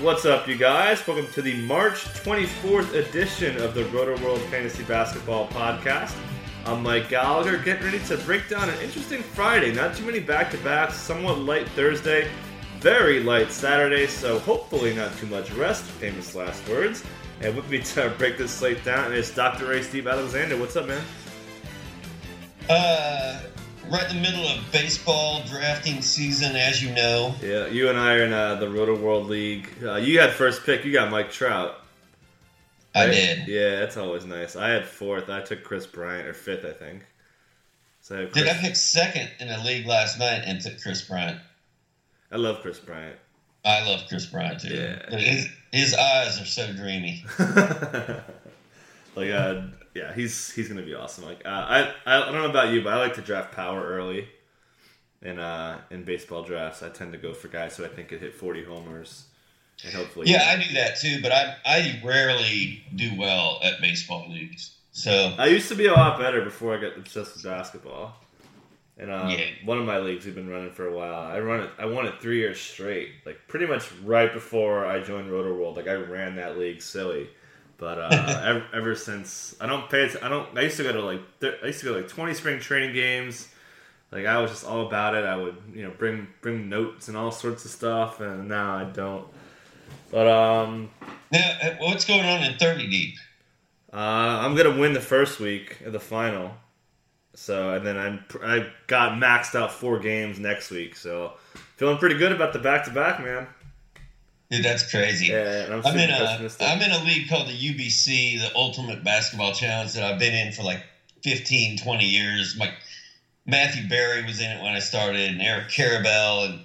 What's up, you guys? Welcome to the March 24th edition of the Rotoworld Fantasy Basketball Podcast. I'm Mike Gallagher, getting ready to break down an interesting Friday. Not too many back-to-backs, somewhat light Thursday, very light Saturday, so hopefully not too much rest. Famous last words. And with me to break this slate down is Dr. Ray Steve Alexander. What's up, man? Uh, right in the middle of baseball drafting season, as you know. Yeah, you and I are in uh, the Rotoworld League. Uh, you had first pick. You got Mike Trout. I did. Yeah, that's always nice. I had fourth. I took Kris Bryant or fifth, I think. So I Did I pick second in a league last night and took Kris Bryant? I love Kris Bryant. I love Kris Bryant too. Yeah. His, his eyes are so dreamy. like, uh, yeah, he's he's gonna be awesome. Like, uh, I I don't know about you, but I like to draft power early. In uh in baseball drafts, I tend to go for guys who I think could hit forty homers, and hopefully, Yeah, I do that too, but I I rarely do well at baseball leagues. So I used to be a lot better before I got obsessed with basketball. And um, Yeah. one of my leagues we've been running for a while. I run it. I won it three years straight. Like pretty much right before I joined Rotoworld. Like I ran that league silly. But uh, ever, ever since I don't pay. I don't. I used to go to like. I used to go to like twenty spring training games. Like I was just all about it. I would you know bring bring notes and all sorts of stuff. And now I don't. But um, now, uh, what's going on in thirty deep? uh, I'm gonna win the first week of the final. So and then I'm I got maxed out four games next week. So feeling pretty good about the back to back, man. Dude, that's crazy. Yeah, I'm I'm in a. I'm in a league called the UBC, the Ultimate Basketball Challenge that I've been in for like 15, 20 years. My Matthew Berry was in it when I started, and Eric Karabell and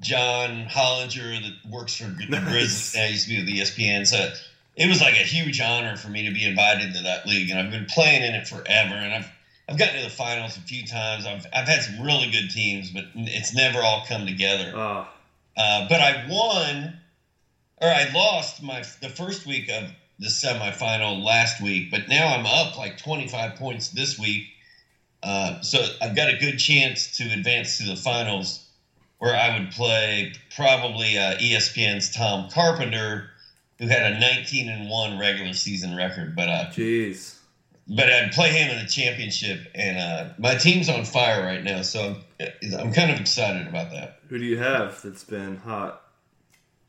John Hollinger that works for the Nice. Grizzlies. Now used to be with ESPN. So it was like a huge honor for me to be invited to that league, and I've been playing in it forever. And I've I've gotten to the finals a few times. I've I've had some really good teams, but it's never all come together. Oh, Uh, but I won, or I lost my the first week of the semifinal last week. But now I'm up like 25 points this week, uh, so I've got a good chance to advance to the finals, where I would play probably uh, ESPN's Tom Carpenter, who had a 19 and one regular season record. But uh, jeez. but I'd play him in the championship, and uh, my team's on fire right now, so I'm, I'm kind of excited about that. Who do you have that's been hot?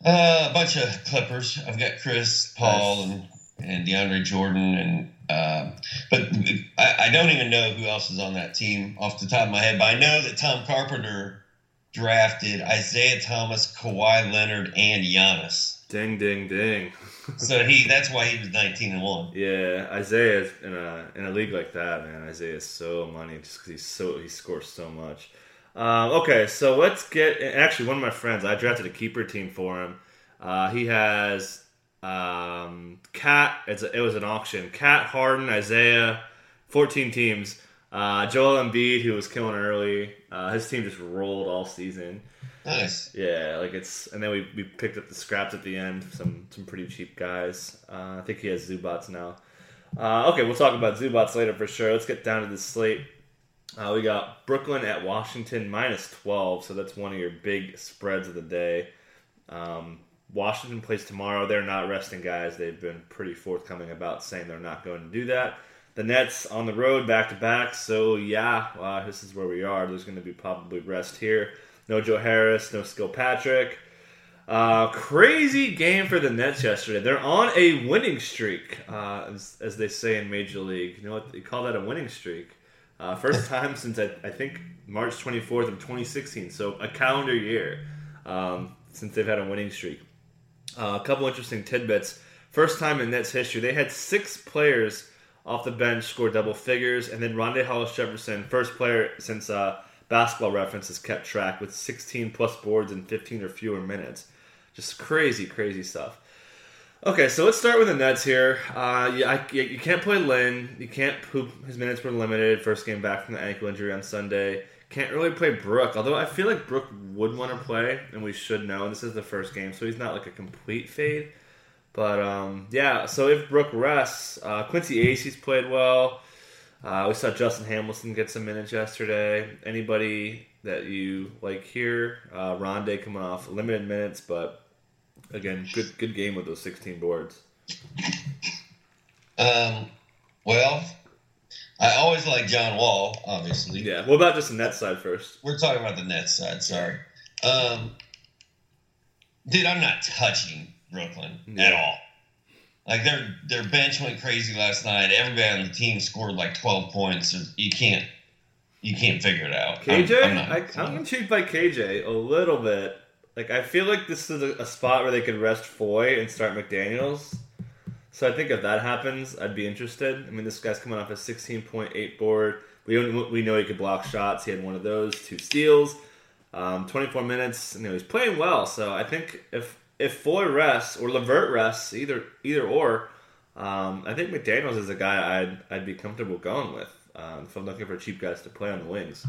Uh, a bunch of Clippers. I've got Chris Paul Nice. and and DeAndre Jordan, and uh, but I, I don't even know who else is on that team off the top of my head. But I know that Tom Carpenter drafted Isaiah Thomas, Kawhi Leonard, and Giannis. Ding, ding, ding. So he that's why he was nineteen and one. Yeah, Isaiah in a in a league like that, man. Isaiah is so money just because he's so he scores so much. Um, okay, so let's get actually one of my friends. I drafted a keeper team for him. Uh, he has um, Cat. It's a, it was an auction. Cat Harden, Isaiah, fourteen teams. Uh, Joel Embiid, who was killing early. Uh, his team just rolled all season. Nice. Yeah, like it's, and then we, we picked up the scraps at the end. Some some pretty cheap guys. Uh, I think he has Zubac now. Uh, okay, we'll talk about Zubac later for sure. Let's get down to the slate. Uh, we got Brooklyn at Washington minus twelve, so that's one of your big spreads of the day. Um, Washington plays tomorrow. They're not resting guys. They've been pretty forthcoming about saying they're not going to do that. The Nets on the road back to back. So yeah, uh, this is where we are. There's going to be probably rest here. No Joe Harris, no Skill Patrick. Uh, crazy game for the Nets yesterday. They're on a winning streak, uh, as, as they say in Major League. You know what? They call that a winning streak. Uh, first time since I, I think March 24th of 2016, so a calendar year um, since they've had a winning streak. Uh, a couple interesting tidbits. First time in Nets history, they had six players off the bench score double figures, and then Rondae Hollis Jefferson, first player since uh, Basketball Reference has kept track with 16 plus boards in 15 or fewer minutes. Just crazy, crazy stuff. Okay, so let's start with the Nets here. Uh, you, I, you can't play Lin. You can't poop. His minutes were limited. First game back from the ankle injury on Sunday. Can't really play Brook, although I feel like Brook would want to play, and we should know. And this is the first game, so he's not like a complete fade. But um, yeah, so if Brook rests, uh, Quincy Acy's played well. Uh, we saw Justin Hamilton get some minutes yesterday. Anybody that you like here? Uh, Rondae coming off limited minutes, but again, good good game with those 16 boards. Um, well, I always like John Wall, obviously. Yeah. What about just the net side first? We're talking about the net side. Sorry, um, dude. I'm not touching Brooklyn Yeah. at all. Like their their bench went crazy last night. Everybody on the team scored like 12 points. You can't you can't figure it out. I'm- KJ, I'm not- I, I'm intrigued by KJ a little bit. Like I feel like this is a, a spot where they could rest Foy and start McDaniels. So I think if that happens, I'd be interested. I mean, this guy's coming off a 16.8 board. We we know he could block shots. He had one of those, two steals, um, 24 minutes. You know, he's playing well. So I think if if Foy rests or Levert rests, either either or, um, I think McDaniels is a guy I'd I'd be comfortable going with um, if I'm looking for cheap guys to play on the wings.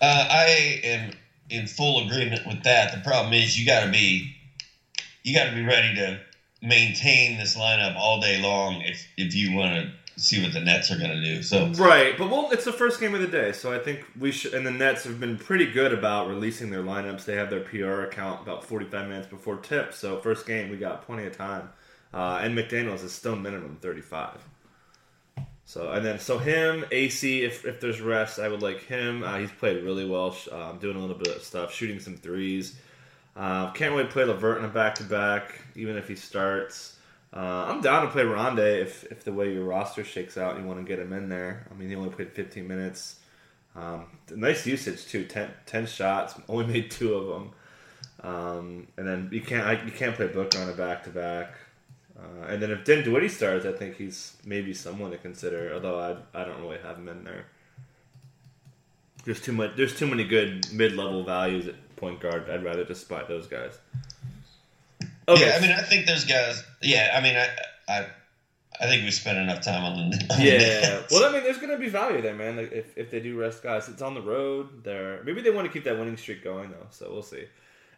Uh, I am in full agreement with that. The problem is you got to be you got to be ready to maintain this lineup all day long if if you want to see what the Nets are going to do. So Right, but well, it's the first game of the day, so I think we should. And the Nets have been pretty good about releasing their lineups. They have their PR account about forty-five minutes before tip, so first game we got plenty of time. Uh, and McDaniels is still minimum thirty-five. So and then so him Acy if if there's rest, I would like him. Uh, he's played really well, um, doing a little bit of stuff, shooting some threes. Uh, can't really play Levert in a back-to-back, even if he starts. Uh, I'm down to play Rondae if, if the way your roster shakes out you want to get him in there. I mean, he only played 15 minutes. Um, nice usage too. 10, 10 shots, only made two of them. Um, and then you can't I, you can't play Booker on a back to back. And then if Dinwiddie starts, I think he's maybe someone to consider. Although I I don't really have him in there. There's too much. There's too many good mid level values at point guard. I'd rather just spot those guys. Okay. yeah, I mean, I think those guys. Yeah, I mean, I I I think we spent enough time on the. On Yeah. Well, I mean, there's going to be value there, man. Like, if, if they do rest guys, it's on the road. They're maybe they want to keep that winning streak going though. So we'll see.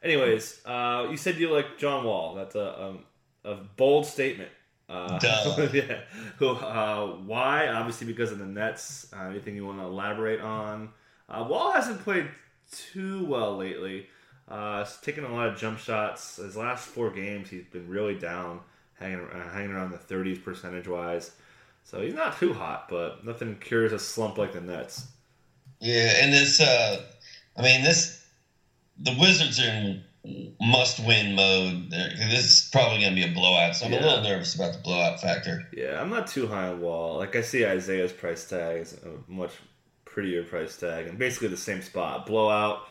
Anyways, uh, you said you like John Wall. That's a um, a bold statement. Uh, yeah. Who? Uh, why? Obviously because of the Nets. Uh, anything you want to elaborate on? Uh, Wall hasn't played too well lately. Uh, he's taking a lot of jump shots. His last four games, he's been really down, hanging uh, hanging around the 30s percentage wise. So he's not too hot, but nothing cures a slump like the Nets. Yeah, and this, uh, I mean, this, the Wizards are in must-win mode. This is probably going to be a blowout, so I'm Yeah. a little nervous about the blowout factor. Yeah, I'm not too high on Wall. Like I see Isaiah's price tag is a much prettier price tag, and basically the same spot. Blowout,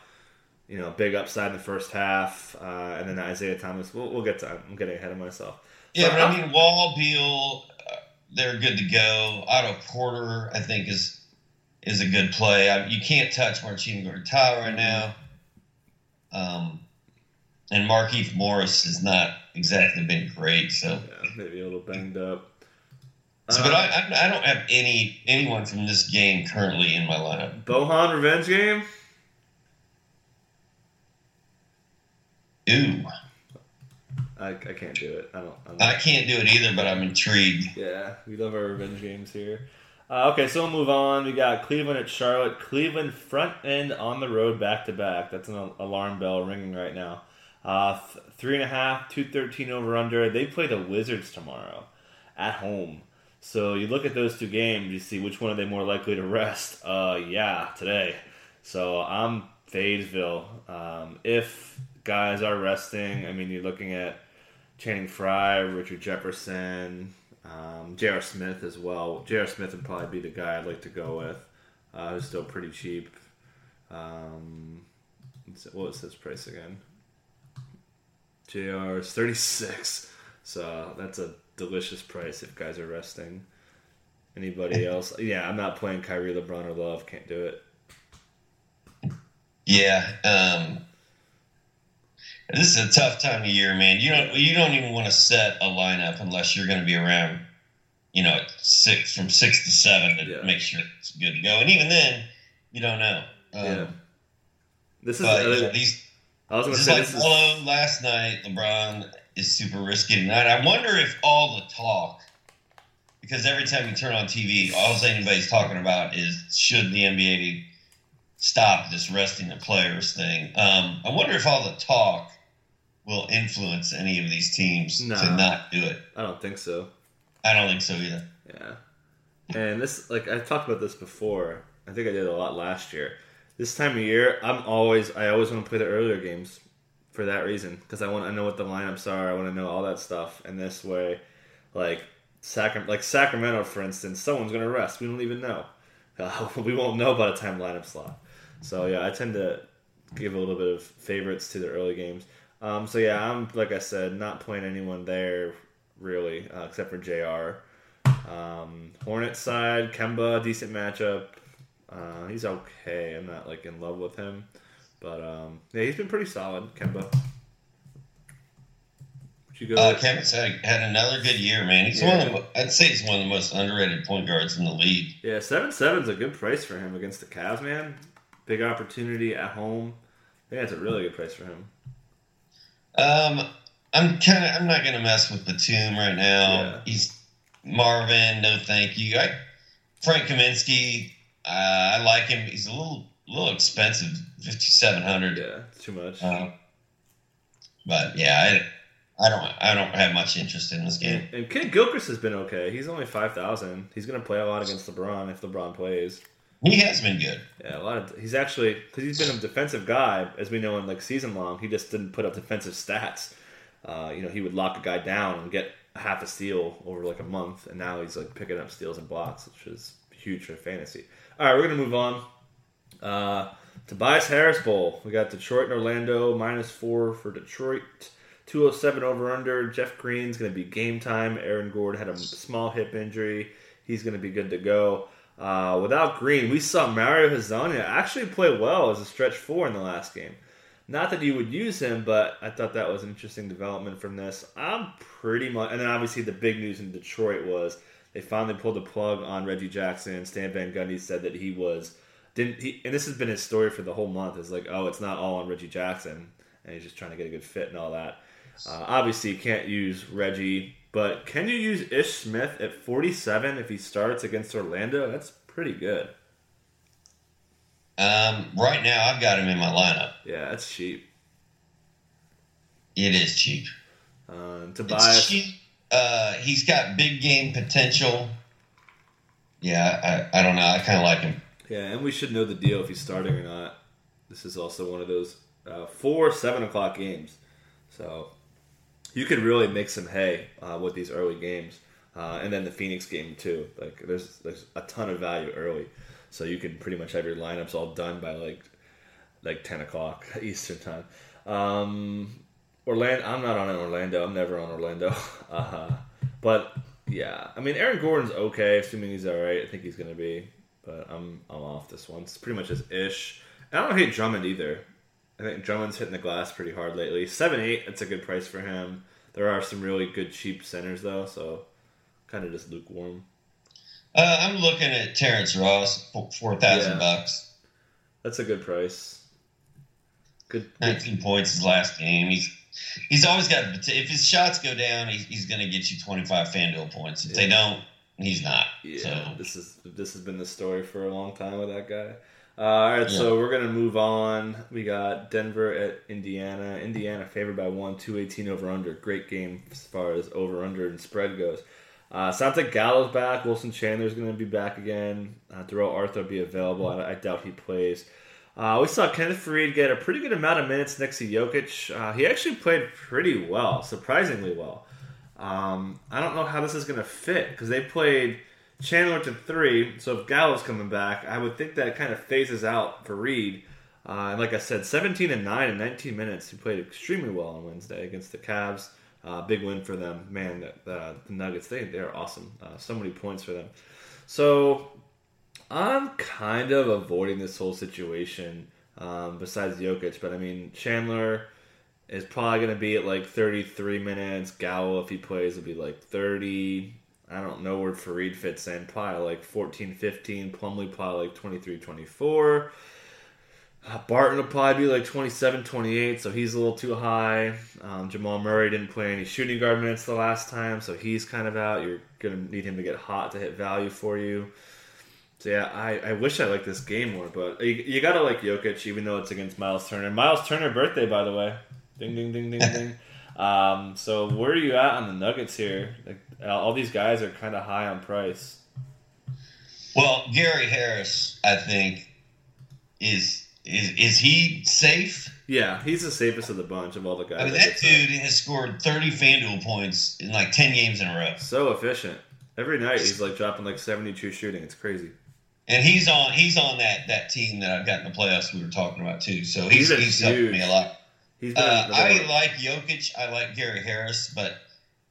you know, big upside in the first half, uh, and then Isaiah Thomas. We'll, we'll get to. I'm getting ahead of myself. Yeah, but I'm- I mean, Wall, Beal, uh, they're good to go. Otto Porter, I think, is is a good play. I, you can't touch Marcin Gortat right now. Um, and Markieff Morris has not exactly been great. So, Yeah, maybe a little banged up. so Uh, but I, I, I don't have any anyone from this game currently in my lineup. Bojan revenge game. Ooh, I, I can't do it. I don't. I'm I can't do it either, but I'm intrigued. Yeah, we love our revenge games here. Uh, okay, so we'll move on. We got Cleveland at Charlotte. Cleveland front end on the road back to back. That's an alarm bell ringing right now. Uh, th- three and a half, two thirteen over under. They play the Wizards tomorrow at home. So you look at those two games, you see which one are they more likely to rest. Uh, yeah, today. So I'm Fadesville. Um, if guys are resting, I mean, you're looking at Channing Frye, Richard Jefferson, um, J.R. Smith as well. J.R. Smith would probably be the guy I'd like to go with. Uh, who's still pretty cheap. Um, what was his price again? J.R. is 36. So that's a delicious price if guys are resting. Anybody else? Yeah, I'm not playing Kyrie, LeBron, or Love. Can't do it. Yeah. Um, this is a tough time of year, man. You don't you don't even want to set a lineup unless you're going to be around, you know, six from six to seven to Yeah. make sure it's good to go. And even then, you don't know. Um, Yeah. This is But uh, you know, these I was going to say like this is last night. LeBron is super risky tonight. I wonder if all the talk, because every time you turn on TV, all anybody's talking about is should the NBA stop this resting the players thing. Um, I wonder if all the talk will influence any of these teams No. to not do it. I don't think so. I don't think so either. Yeah. And this, like, I've talked about this before. I think I did a lot last year. This time of year, I'm always, I always want to play the earlier games for that reason because I want, I know what the lineups are. I want to know all that stuff. And this way, like, Sacram- like Sacramento, for instance, someone's to rest. We don't even know. Uh, we won't know by the time lineup slot. So yeah, I tend to give a little bit of favorites to the early games. Um, so yeah, I'm like I said, not playing anyone there really, uh, except for J.R. Um, Hornet side, Kemba, decent matchup. Uh, he's okay. I'm not like in love with him, but um, yeah, he's been pretty solid. Kemba. Would you go? Uh, Kevin's had, had another good year, man. He's one of the, I'd say he's one of the most underrated point guards in the league. yeah, seven seven's a good price for him against the Cavs, man. Big opportunity at home. I think that's a really good price for him. Um, I'm kind of. I'm not gonna mess with Batum right now. Yeah. He's Marvin. No, thank you. I, Frank Kaminsky. Uh, I like him. He's a little, little expensive, fifty seven hundred. Yeah, too much. Uh, but yeah, I, I don't. I don't have much interest in this game. And, Kidd-Gilchrist has been okay. He's only five thousand. He's going to play a lot against LeBron if LeBron plays. He has been good. Yeah, a lot of. He's actually because he's been a defensive guy, as we know in like season long. He just didn't put up defensive stats. Uh, you know, he would lock a guy down and get half a steal over like a month, and now he's like picking up steals and blocks, which is huge for fantasy. All right, we're gonna move on. Uh, Tobias Harris Bowl. We got Detroit and Orlando minus four for Detroit. 207 over under. Jeff Green's going to be game time. Aaron Gord had a small hip injury. He's going to be good to go. Uh, without Green, we saw Mario Hezonja actually play well as a stretch four in the last game. Not that you would use him, but I thought that was an interesting development from this. I'm pretty much, and then obviously the big news in Detroit was they finally pulled the plug on Reggie Jackson. Stan Van Gundy said that he was didn't he, and this has been his story for the whole month. Is like, oh, it's not all on Reggie Jackson, and he's just trying to get a good fit and all that. Uh, obviously, you can't use Reggie, but can you use Ish Smith at 47 if he starts against Orlando? That's pretty good. Um, right now, I've got him in my lineup. Yeah, that's cheap. It is cheap. Uh, It's Tobias, cheap. Uh, he's got big game potential. Yeah, I, I don't know. I kind of like him. yeah, and we should know the deal if he's starting or not. This is also one of those uh, four seven o'clock games, so you could really make some hay uh, with these early games, uh, and then the Phoenix game too. Like there's there's a ton of value early, so you can pretty much have your lineups all done by like like ten o'clock Eastern time. Um, Orlando, I'm not on Orlando. I'm never on Orlando. Uh, but yeah, I mean Aaron Gordon's okay, assuming he's all right. I think he's gonna be, but I'm I'm off this one. It's pretty much just ish. And I don't hate Drummond either. I think Drummond's hitting the glass pretty hard lately. Seven eight, that's a good price for him. There are some really good cheap centers though, so kind of just lukewarm. Uh, I'm looking at Terrence Ross, four thousand Yeah. bucks, That's a good price. Good. nineteen points his last game. He's he's always got. If his shots go down, he's, he's going to get you twenty five Fanduel points. If they don't, he's not. Yeah, So this is this has been the story for a long time with that guy. Uh, all right, so we're gonna move on. We got Denver at Indiana. Indiana favored by one, two eighteen over under. Great game as far as over under and spread goes. Uh, like Gallo's back. Wilson Chandler's gonna be back again. Uh, Darrell Arthur will be available. I, I doubt he plays. Uh, we saw Kenneth Faried get a pretty good amount of minutes next to Jokic. Uh, he actually played pretty well, surprisingly well. Um, I don't know how this is going to fit because they played Chandler to three. So if Gallo's coming back, I would think that kind of phases out Reed. Uh, and like I said, 17 and 9 in 19 minutes. He played extremely well on Wednesday against the Cavs. Uh, big win for them. Man, the, Nuggets, they, they're awesome. Uh, so many points for them. So I'm kind of avoiding this whole situation um, besides Jokic. But I mean, Chandler is probably going to be at like 33 minutes. Gallo, if he plays, will be like 30. I don't know where Faried fits in. Probably like 14, 15. Plumlee probably like 23, 24. Uh, Barton will probably be like 27, 28, so he's a little too high. Um, Jamal Murray didn't play any shooting guard minutes the last time, so he's kind of out. You're going to need him to get hot to hit value for you. So yeah, I, I wish I liked this game more, but you, you got to like Jokic, even though it's against Miles Turner. Miles Turner birthday, by the way. Ding, ding, ding, ding, ding. Um, so where are you at on the Nuggets here? Like, all these guys are kind of high on price. Well, Gary Harris, I think, is is is he safe? Yeah, he's the safest of the bunch of all the guys. I mean, that dude has scored thirty FanDuel points in like ten games in a row. So efficient. Every night he's like dropping like seventy-two shooting. It's crazy. And he's on he's on that that team that I've got in the playoffs we were talking about too. So he's he's, he's helping me a lot. He's uh, I like Jokic. I like Gary Harris, but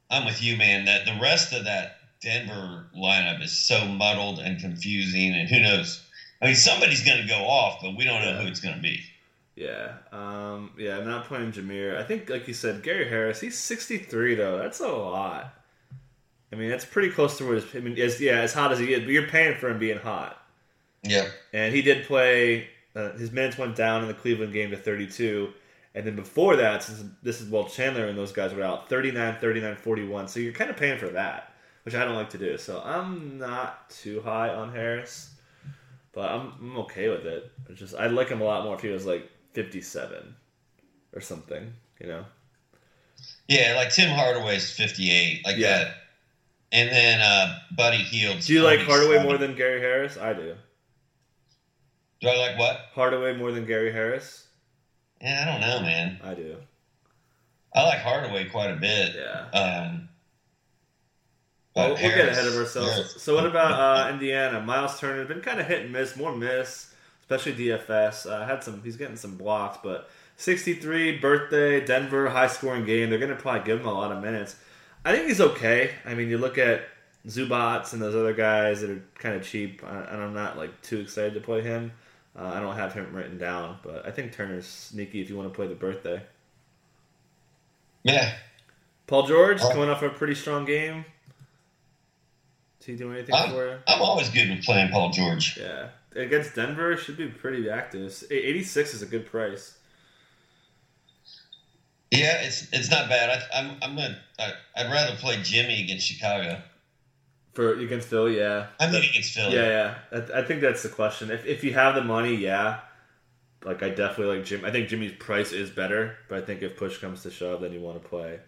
I'm with you, man. That the rest of that Denver lineup is so muddled and confusing, and who knows? I mean, somebody's going to go off, but we don't know who it's going to be. Yeah, um, yeah. I'm not playing Jameer. I think, like you said, Gary Harris. He's 63 though. That's a lot. I mean, that's pretty close to where. His, I mean, as yeah, as hot as he is, but you're paying for him being hot. Yeah. And he did play. Uh, his minutes went down in the Cleveland game to 32. And then before that, since this is well Chandler and those guys were out 39, 39, 41. So you're kind of paying for that, which I don't like to do. So I'm not too high on Harris, but I'm, I'm okay with it. It's just I'd like him a lot more if he was like 57 or something, you know. Yeah, like Tim Hardaway's 58, like yeah. that. And then uh, Buddy Hield. Do you like Hardaway more than Gary Harris? I do. Do I like what? Hardaway more than Gary Harris? Yeah, I don't know, man. I do. I like Hardaway quite a bit. Yeah. Um, well, we'll get ahead of ourselves. Harris. So, what about uh, Indiana? Miles Turner has been kind of hit and miss, more miss, especially DFS. Uh, had some, he's getting some blocks, but 63 birthday, Denver, high scoring game. They're going to probably give him a lot of minutes. I think he's okay. I mean, you look at Zubac and those other guys that are kind of cheap, and I'm not like too excited to play him. Uh, I don't have him written down, but I think Turner's sneaky if you want to play the birthday. Yeah. Paul George oh. coming off a pretty strong game. Is he doing anything I'm, for you? I'm always good with playing Paul George. Yeah. Against Denver, should be pretty active. 86 is a good price. Yeah, it's it's not bad. I, I'm I'm gonna I, I'd rather play Jimmy against Chicago. For against Phil, yeah. I mean against Phil. Yeah, yeah. I, I, think that's the question. If if you have the money, yeah. Like I definitely like Jim. I think Jimmy's price is better, but I think if push comes to shove, then you want to play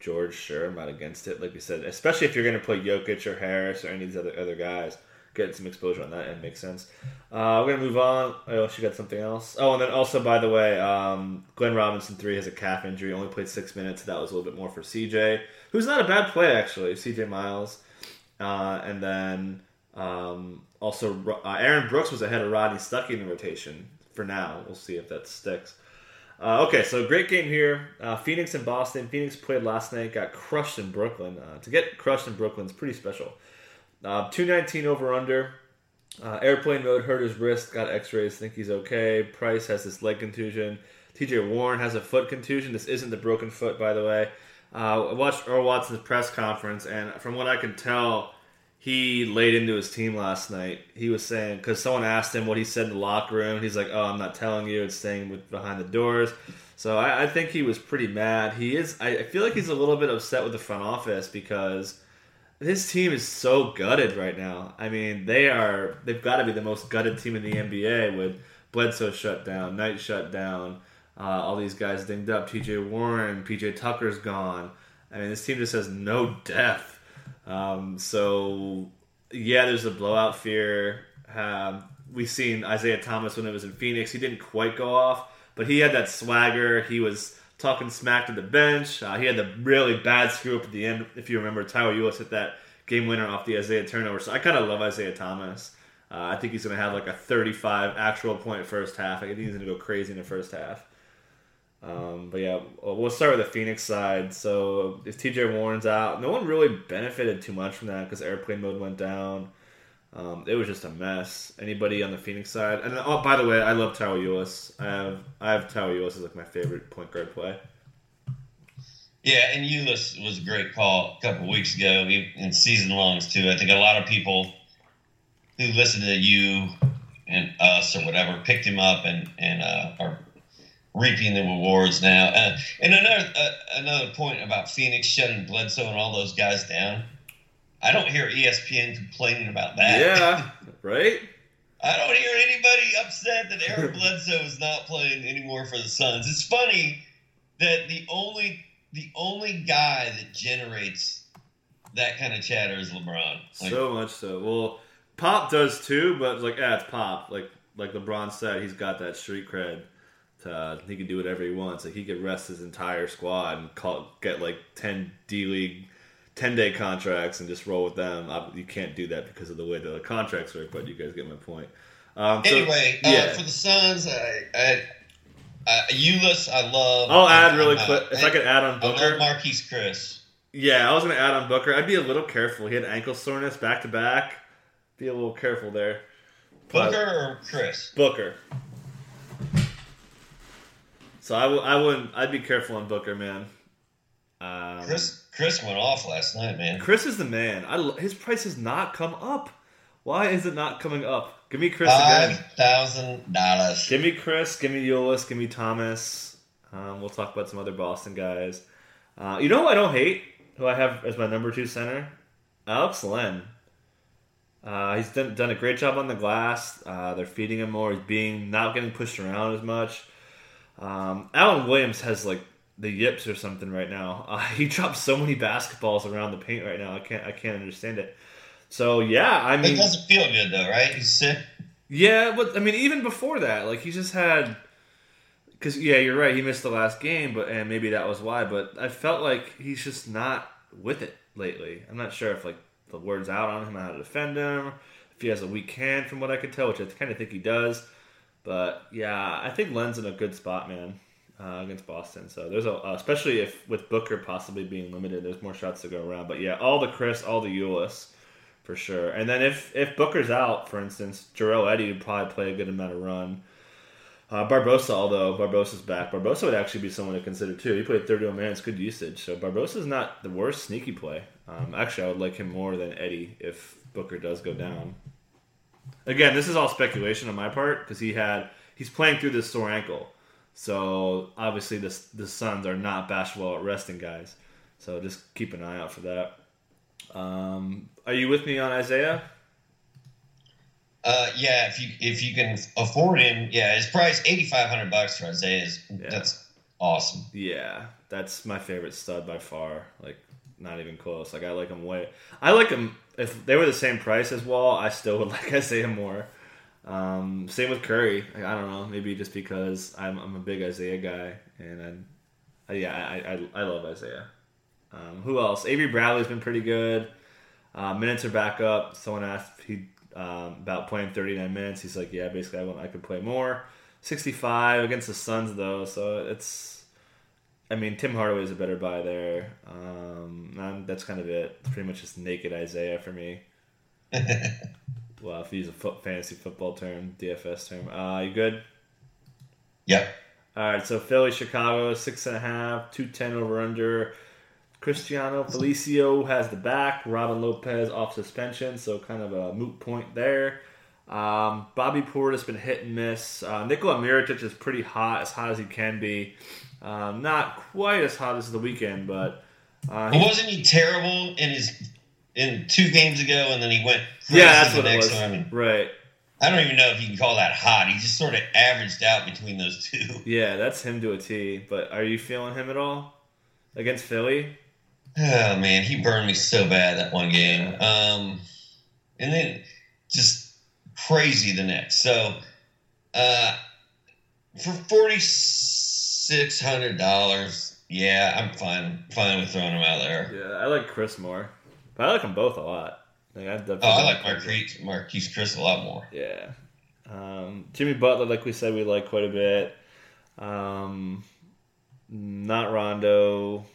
George. Sure, I'm not against it. Like you said, especially if you're going to play Jokic or Harris or any of these other other guys, getting some exposure on that end makes sense. Uh, we're gonna move on. Oh, she got something else. Oh, and then also by the way, um, Glenn Robinson three has a calf injury. Only played six minutes. That was a little bit more for CJ, who's not a bad play actually. CJ Miles. Uh, and then um, also uh, Aaron Brooks was ahead of Rodney Stuckey in the rotation for now. We'll see if that sticks. Uh, okay, so great game here. Uh, Phoenix and Boston. Phoenix played last night, got crushed in Brooklyn. Uh, to get crushed in Brooklyn is pretty special. Uh, 219 over under. airplane mode hurt his wrist, got x rays, think he's okay. Price has this leg contusion. TJ Warren has a foot contusion. This isn't the broken foot, by the way. Uh, I watched Earl Watson's press conference, and from what I can tell, he laid into his team last night. He was saying because someone asked him what he said in the locker room. He's like, "Oh, I'm not telling you. It's staying with, behind the doors." So I, I, think he was pretty mad. He is. I, I feel like he's a little bit upset with the front office because this team is so gutted right now. I mean, they are. They've got to be the most gutted team in the NBA with Bledsoe shut down, Knight shut down. Uh, all these guys dinged up. T.J. Warren, P.J. Tucker's gone. I mean, this team just has no depth. Um, so yeah, there's a blowout fear. Um, we've seen Isaiah Thomas when it was in Phoenix. He didn't quite go off, but he had that swagger. He was talking smack to the bench. Uh, he had the really bad screw up at the end. If you remember, Tyler Ulis hit that game winner off the Isaiah turnover. So I kind of love Isaiah Thomas. Uh, I think he's going to have like a 35 actual point first half. I think he's going to go crazy in the first half. Um, but yeah, we'll start with the Phoenix side. So if TJ Warren's out, no one really benefited too much from that because airplane mode went down. Um, it was just a mess. Anybody on the Phoenix side? And oh, by the way, I love Tyler Ulis. I have I have Tyler Ulis as like my favorite point guard play. Yeah, and Ulis was a great call a couple weeks ago in season longs too. I think a lot of people who listen to you and us or whatever picked him up and and uh, are reaping the rewards now. Uh, and another uh, another point about Phoenix shutting Bledsoe and all those guys down. I don't hear ESPN complaining about that. Yeah, right. I don't hear anybody upset that Eric Bledsoe is not playing anymore for the Suns. It's funny that the only the only guy that generates that kind of chatter is LeBron. Like, so much so. Well, Pop does too, but like, yeah, it's Pop. Like like LeBron said, he's got that street cred. Uh, he can do whatever he wants. Like he could rest his entire squad and call get like ten D League 10 day contracts and just roll with them. You can't do that because of the way the contracts work, but you guys get my point. Um, so, anyway, uh, yeah. uh, for the Suns, I, I, uh, Ulis, I love. I'll add really quick. If I, I could add on Booker. I love Marquese Chriss. Yeah, I was going to add on Booker. I'd be a little careful. He had ankle soreness back to back. Be a little careful there. Booker or Chriss? Booker. So I w- I wouldn't. I'd be careful on Booker, man. Um, Chriss Chriss went off last night, man. Chriss is the man. I, his price has not come up. Why is it not coming up? Give me Chriss Five again. thousand dollars. Give me Chriss. Give me Ulis. Give me Thomas. Um, we'll talk about some other Boston guys. Uh, you know who I don't hate? Who I have as my number two center? Alex Len. Uh, he's done, done a great job on the glass. Uh, they're feeding him more. He's being not getting pushed around as much. Um, Alan Williams has like the yips or something right now. Uh, he drops so many basketballs around the paint right now. I can't I can't understand it. So yeah, I mean, it doesn't feel good though, right? He's sick. Yeah, but I mean, even before that, like he just had. Because yeah, you're right. He missed the last game, but and maybe that was why. But I felt like he's just not with it lately. I'm not sure if like the word's out on him how to defend him. If he has a weak hand, from what I could tell, which I kind of think he does. But yeah, I think Len's in a good spot, man uh, against Boston. So there's a, uh, especially if with Booker possibly being limited, there's more shots to go around. But yeah, all the Chriss, all the Ulis for sure. And then if if Booker's out, for instance, Joel Eddie would probably play a good amount of run. Uh, Barbosa, although Barbosa's back, Barbosa would actually be someone to consider too. He played 31 minutes, good usage. So Barbosa's not the worst sneaky play. Um, actually, I would like him more than Eddie if Booker does go down. Again, this is all speculation on my part because he had he's playing through this sore ankle. So obviously, the the Suns are not bashful at resting guys. So just keep an eye out for that. Um, are you with me on Isaiah? Uh, yeah, if you if you can afford him, yeah, his price eighty five hundred bucks for Isaiah is yeah. that's awesome. Yeah, that's my favorite stud by far. Like not even close. Like I like him way. I like him if they were the same price as Wall. I still would like Isaiah more. Um, same with Curry. Like, I don't know, maybe just because I'm, I'm a big Isaiah guy, and I, yeah, I, I, I love Isaiah. Um, who else? Avery Bradley's been pretty good. Uh, minutes are back up. Someone asked he um, about playing 39 minutes. He's like, yeah, basically, I, want, I could play more. 65 against the Suns though, so it's. I mean, Tim Hardaway is a better buy there. Um, that's kind of it. It's pretty much just naked Isaiah for me. well, if you use a foot, fantasy football term, DFS term. Uh, you good? Yeah. All right, so Philly, Chicago, six and a half, two ten over under. Cristiano Felicio has the back. Robin Lopez off suspension, so kind of a moot point there. Um, Bobby Portis has been hit and miss. Uh, Nikola Mirotic is pretty hot, as hot as he can be. Um, not quite as hot as the weekend, but uh, wasn't he terrible in his in two games ago, and then he went. Yeah, that's what it was. Time. Right. I don't even know if you can call that hot. He just sort of averaged out between those two. Yeah, that's him to a T. But are you feeling him at all against Philly? Oh man, he burned me so bad that one game. Um, and then just crazy the next. So, uh, for forty six hundred dollars, yeah, I'm fine, fine with throwing him out there. Yeah, I like Chriss more. But I like them both a lot. Like, oh, I like Marquese, Marquese Chriss a lot more. Yeah. Um, Jimmy Butler, like we said, we like quite a bit. Um, not Rondo.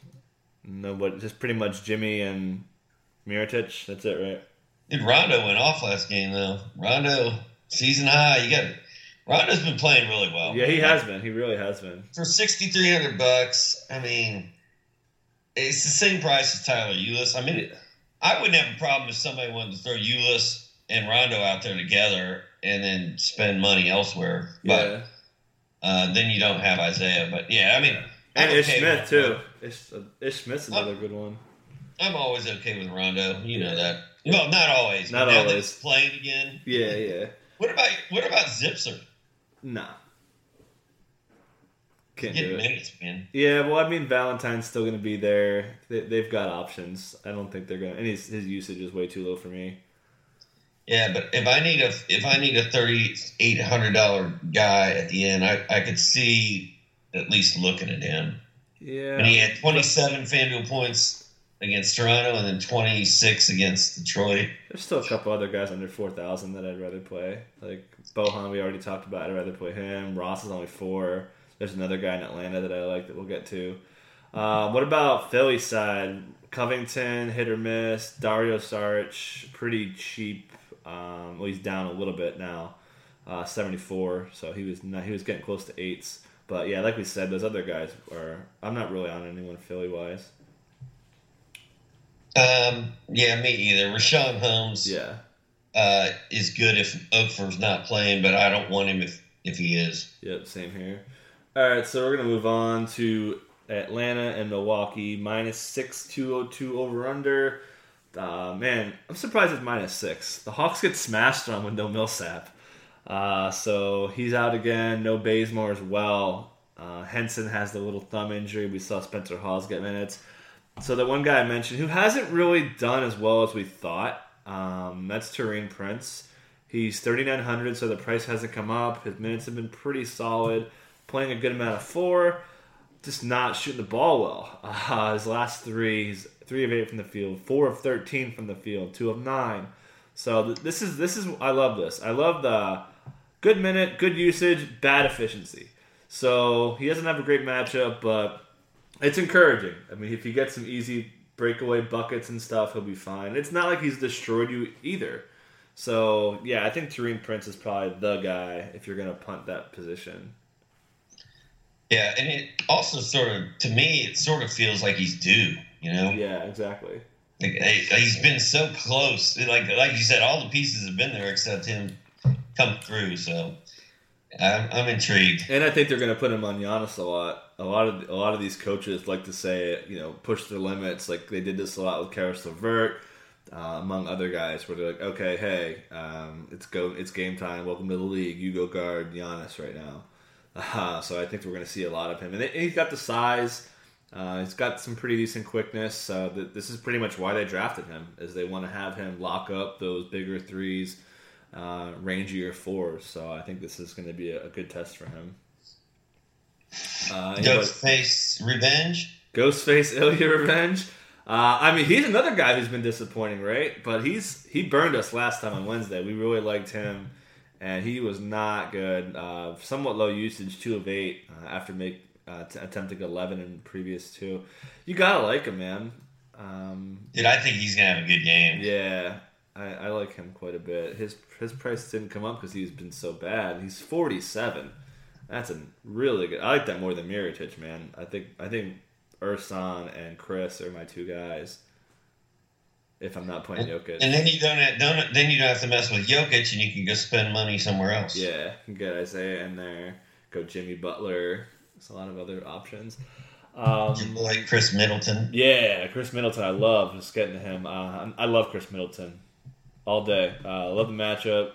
No, but just pretty much Jimmy and Mirotic. That's it, right? Dude, Rondo went off last game though. Rondo season high. You got Rondo's been playing really well. Yeah, he has been. He really has been. For sixty three hundred bucks, I mean, it's the same price as Tyler Ulis. I mean, I wouldn't have a problem if somebody wanted to throw Ulis and Rondo out there together and then spend money elsewhere. But Yeah. uh, then you don't have Isaiah. But yeah, I mean, And I'm Ish okay Smith too. Ish, uh, Ish Smith's another good one. I'm always okay with Rondo. You know that. Well, not always. Not but now that always. playing again. Yeah, yeah. What about what about Zipser? Nah. Can't Get do it. minutes, man. Yeah, well, I mean, Valentine's still going to be there. They, they've got options. I don't think they're going to. And his, his usage is way too low for me. Yeah, but if I need a if I need a thirty eight hundred dollar guy at the end, I, I could see at least looking at him. Yeah. And he had twenty seven FanDuel points against Toronto, and then twenty six against Detroit. There's still a couple other guys under 4,000 that I'd rather play. Like Bojan, we already talked about. I'd rather play him. Ross is only four. There's another guy in Atlanta that I like that we'll get to. Uh, what about Philly side? Covington, hit or miss. Dario Saric, pretty cheap. Um, well, he's down a little bit now, uh, 74. So he was not, he was getting close to eights. But yeah, like we said, those other guys are. I'm not really on anyone Philly wise. Um, yeah, me either. Richaun Holmes Yeah. uh, is good if Okafor's not playing, but I don't want him if if he is. Yep, same here. All right, so we're gonna move on to Atlanta and Milwaukee minus six two oh two over under. Uh, man, I'm surprised it's minus six. The Hawks get smashed on with no Millsap, uh, so he's out again. No Bazemore as well. Uh, Henson has the little thumb injury. We saw Spencer Hawes get minutes. So the one guy I mentioned who hasn't really done as well as we thought, um, that's Taurean Prince. He's 3,900, so the price hasn't come up. His minutes have been pretty solid, playing a good amount of four, just not shooting the ball well. Uh, his last three, he's three of eight from the field, four of 13 from the field, two of nine. So th- this is this is I love this. I love the good minute, good usage, bad efficiency. So he doesn't have a great matchup, but it's encouraging. I mean, if he gets some easy breakaway buckets and stuff, he'll be fine. It's not like he's destroyed you either. So yeah, I think Taurean Prince is probably the guy if you're gonna punt that position. Yeah, and it also sort of to me it sort of feels like he's due. You know, Yeah, exactly. like, he's been so close. Like like you said, all the pieces have been there except him come through. So I'm, I'm intrigued. And I think they're going to put him on Giannis a lot. A lot of a lot of these coaches like to say, you know, push the limits. Like they did this a lot with Caris LeVert, uh, among other guys, where they're like, okay, hey, um, it's go, it's game time. Welcome to the league. You go guard Giannis right now. Uh, so I think we're going to see a lot of him, and, and he's got the size. Uh, he's got some pretty decent quickness. So th- this is pretty much why they drafted him, is they want to have him lock up those bigger threes, uh, rangier fours. So I think this is going to be a, a good test for him. Uh, Ghostface Revenge. Ghostface Ilya Revenge. Uh, I mean, he's another guy who's been disappointing, right? But he's he burned us last time on Wednesday. We really liked him, and he was not good. Uh, somewhat low usage, two of eight uh, after make uh, t- attempting eleven in previous two. You gotta like him, man. Um, Dude, I think he's gonna have a good game. yeah, I, I like him quite a bit. His his price didn't come up because he's been so bad. He's forty seven. That's a really good. I like that more than Mirotic, man. I think I think Ersan and Chriss are my two guys. If I'm not playing Jokic, And then you don't, have, don't then you don't have to mess with Jokic, and you can go spend money somewhere else. yeah, get Isaiah in there. Go Jimmy Butler. There's a lot of other options. Um, boy Khris Middleton. Yeah, Khris Middleton, I love just getting to him. Uh, I love Khris Middleton all day. Uh, I love the matchup.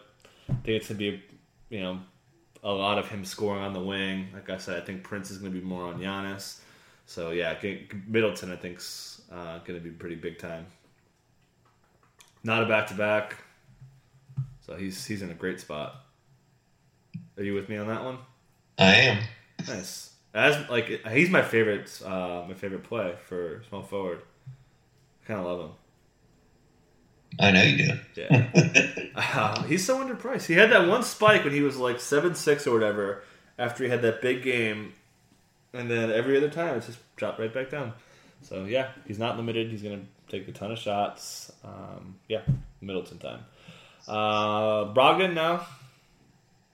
I think it's gonna be, you know, a lot of him scoring on the wing. Like I said, I think Prince is gonna be more on Giannis. So yeah, Middleton, I think's uh, gonna be pretty big time. Not a back to back, so he's he's in a great spot. Are you with me on that one? I am. Nice. As like he's my favorite, uh, my favorite play for small forward. Kind of love him. I know you do. Yeah, uh, he's so underpriced. He had that one spike when he was like seven six or whatever. After he had that big game, and then every other time it's just dropped right back down. So yeah, he's not limited. He's gonna take a ton of shots. Um, yeah, Middleton time. Uh, Brogdon now.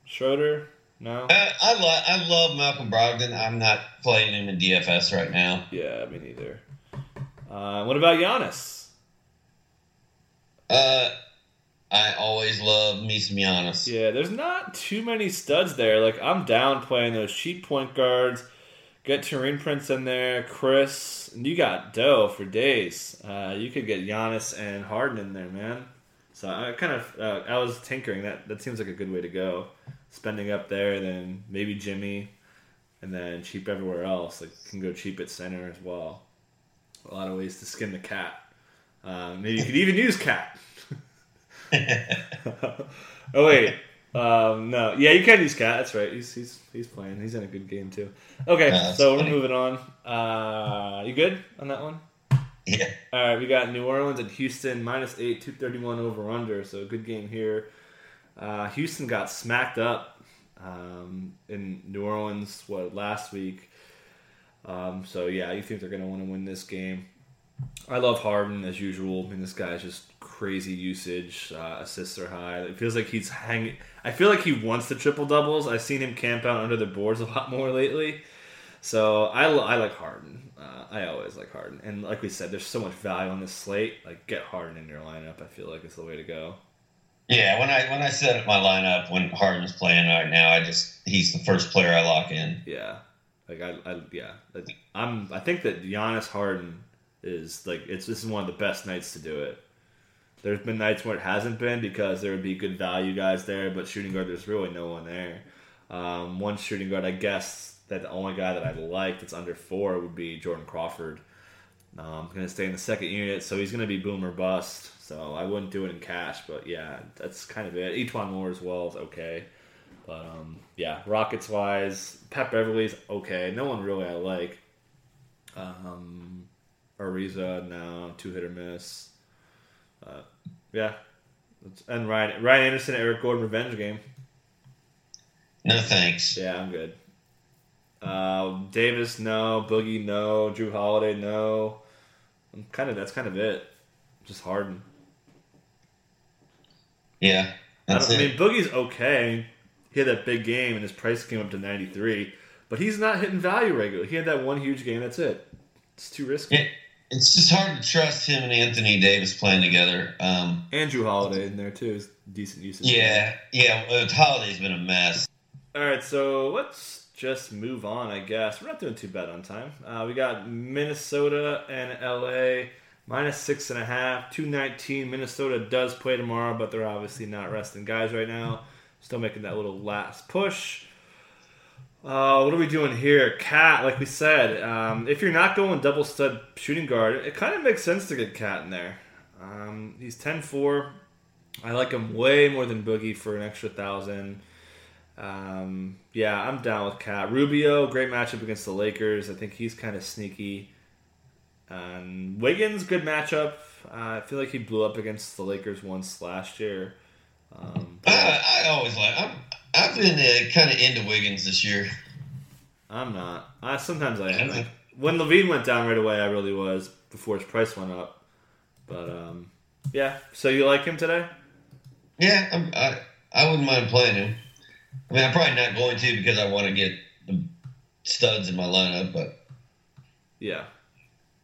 Schroeder no. I I, lo- I love Malcolm Brogdon. I'm not playing him in DFS right now. Yeah, me neither. Uh, what about Giannis? Uh, I always love me some. Yeah, there's not too many studs there. Like I'm down playing those cheap point guards. Get Taurean Prince in there, Chris, and you got dough for days. Uh, you could get Giannis and Harden in there, man. So I kind of uh, I was tinkering that. That seems like a good way to go. Spending up there, then maybe Jimmy, and then cheap everywhere else. Like can go cheap at center as well. A lot of ways to skin the cat. Uh, maybe you could even use cat. oh wait, um, no, yeah, you can use cat. That's right. He's he's he's playing. He's in a good game too. Okay, that's so funny. we're moving on. Uh, you good on that one? Yeah. All right, we got New Orleans and Houston minus eight, two thirty one over under. So good game here. Uh, Houston got smacked up um, in New Orleans what last week. Um, so yeah, you think they're going to want to win this game? I love Harden as usual. I mean, this guy's just crazy usage. Uh, assists are high. It feels like he's hanging. I feel like he wants the triple doubles. I've seen him camp out under the boards a lot more lately. So I, I like Harden. Uh, I always like Harden. And like we said, there's so much value on this slate. Like get Harden in your lineup. I feel like it's the way to go. Yeah, when I when I set up my lineup when Harden's playing right now, I just he's the first player I lock in. Yeah, like I, I yeah, Like, I'm. I think that Giannis Harden is like it's this is one of the best nights to do it. There's been nights where it hasn't been because there would be good value guys there, but shooting guard there's really no one there. Um, one shooting guard, I guess that the only guy that I like that's under four would be Jordan Crawford. Um, going to stay in the second unit, so he's going to be boom or bust. So I wouldn't do it in cash, but yeah, that's kind of it. E'Twaun Moore as well is okay. But um, yeah, Rockets wise, Pat Beverley's okay. No one really I like. Um, Ariza now two hit or miss. Uh, yeah, and Ryan Ryan Anderson, Eric Gordon revenge game. No thanks. Yeah, I'm good. Uh, Davis no, Boogie no, Jrue Holiday no. I'm kind of that's kind of it. Just Harden. Yeah, I, I mean, Boogie's okay. He had that big game and his price came up to 93, but he's not hitting value regularly. He had that one huge game. That's it. It's too risky. It- it's just hard to trust him and Anthony Davis playing together. Um, Andrew Holiday in there too is decent usage. yeah, yeah. Holiday's been a mess. All right, so let's just move on. I guess we're not doing too bad on time. Uh, we got Minnesota and LA minus six and a half, two nineteen. Minnesota does play tomorrow, but they're obviously not resting guys right now. Still making that little last push. Uh, what are we doing here? Cat, like we said, um, if you're not going double stud shooting guard, it kind of makes sense to get Cat in there. Um, he's 10 4. I like him way more than Boogie for an extra thousand. Um, yeah, I'm down with Cat. Rubio, great matchup against the Lakers. I think he's kind of sneaky. Wiggins, good matchup. Uh, I feel like he blew up against the Lakers once last year. Um, I, I always like. I'm, I've been uh, kind of into Wiggins this year. I'm not. I sometimes I am. Like, when LaVine went down right away, I really was before his price went up. But um, yeah. So you like him today? Yeah, I'm, I I wouldn't mind playing him. I mean, I'm probably not going to because I want to get the studs in my lineup, but Yeah.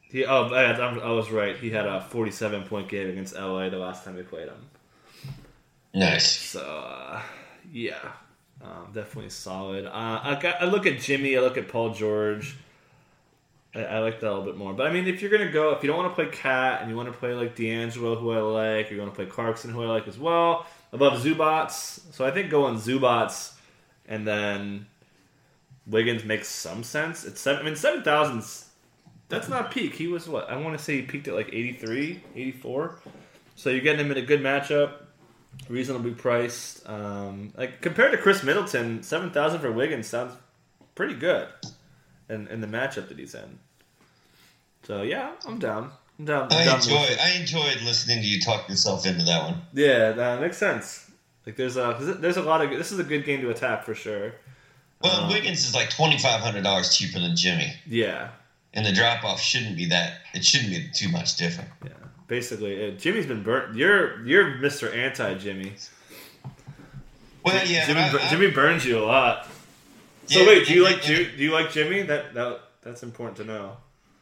He. Oh, I, I was right. He had a 47 point game against LA the last time we played him. nice. So uh, yeah, um, definitely solid. Uh, I got. I look at Jimmy. I look at Paul George. I, I like that a little bit more. But I mean, if you're gonna go, if you don't want to play Cat and you want to play like D'Angelo, who I like, or you want to play Clarkson, who I like as well. I love Zubac, so I think going Zubac and then Wiggins makes some sense. It's seven. I mean, seven thousands. That's not peak. He was what I want to say. He peaked at like 83, 84. So you're getting him in a good matchup reasonably priced. Um, like compared to Khris Middleton, seven thousand for Wiggins sounds pretty good, in, in the matchup that he's in. So yeah, I'm down. I'm down. I'm I down enjoy. I enjoyed listening to you talk yourself into that one. Yeah, that makes sense. Like there's a there's a lot of this is a good game to attack for sure. Well, Um, Wiggins is like twenty five hundred dollars cheaper than Jimmy. Yeah, and the drop off shouldn't be that. It shouldn't be too much different. Yeah, basically, Jimmy's been burnt. You're you're Mr. Anti Jimmy. Well, yeah, Jimmy, I- I- Jimmy burns you a lot. So Yeah, wait, do you and- like Ju- do you like Jimmy? That that that's important to know.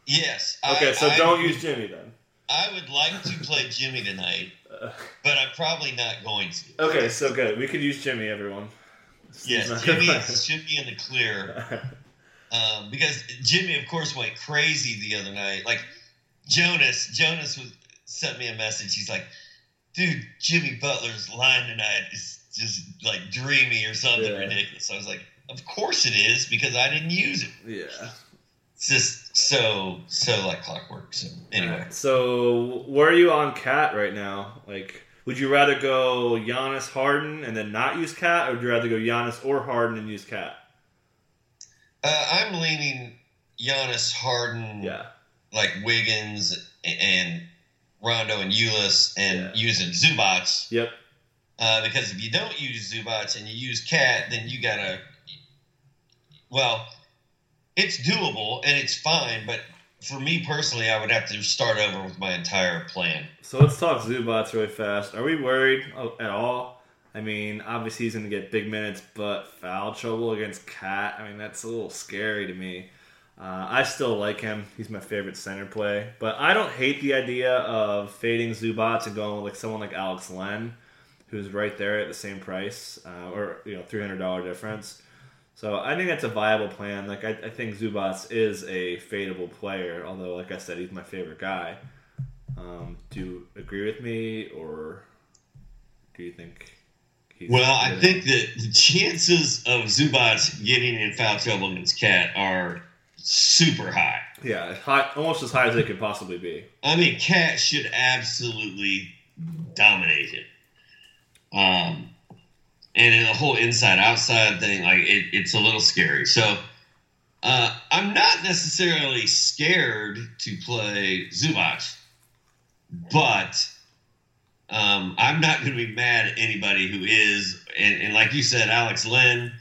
Yes. Okay, I- so don't use Jimmy then. I would like to play Jimmy tonight, but I'm probably not going to. okay, so good. We could use Jimmy, everyone. Yes, Jimmy should be in the clear um, because Jimmy, of course, went crazy the other night. Like Jonas, Jonas was, sent me a message. He's like, "Dude, Jimmy Butler's line tonight is just like dreamy or something Yeah. ridiculous." I was like, "Of course it is because I didn't use it. yeah. It's just so so like clockwork." So anyway, Alright, So where are you on Cat right now? Like, would you rather go Giannis Harden and then not use Cat, or would you rather go Giannis or Harden and use Cat? uh, I'm leaning Giannis, Harden, Yeah. like Wiggins and Rondo and Ulis, and Yeah. using Zubac. Yep. Uh, because if you don't use Zubac and you use Cat, then you gotta. Well, it's doable and it's fine, but for me personally, I would have to start over with my entire plan. So let's talk Zubac really fast. Are we worried at all? I mean, obviously he's going to get big minutes, but foul trouble against Cat. I mean, that's a little scary to me. Uh, I still like him. He's my favorite center play, but I don't hate the idea of fading Zubac and going with like someone like Alex Len, who's right there at the same price, uh, or you know, three hundred dollar difference. So I think that's a viable plan. Like I, I think Zubac is a fadeable player, although like I said, he's my favorite guy. Um, do you agree with me, or do you think? He's Well, I think that the chances of Zubac getting in foul trouble against Cat are super high. yeah, high, almost as high as it could possibly be. I mean, Cat should absolutely dominate it. Um, and in the whole inside outside thing, like it, it's a little scary. So uh, I'm not necessarily scared to play Zubac, but um, I'm not going to be mad at anybody who is. And, and like you said, Alex Len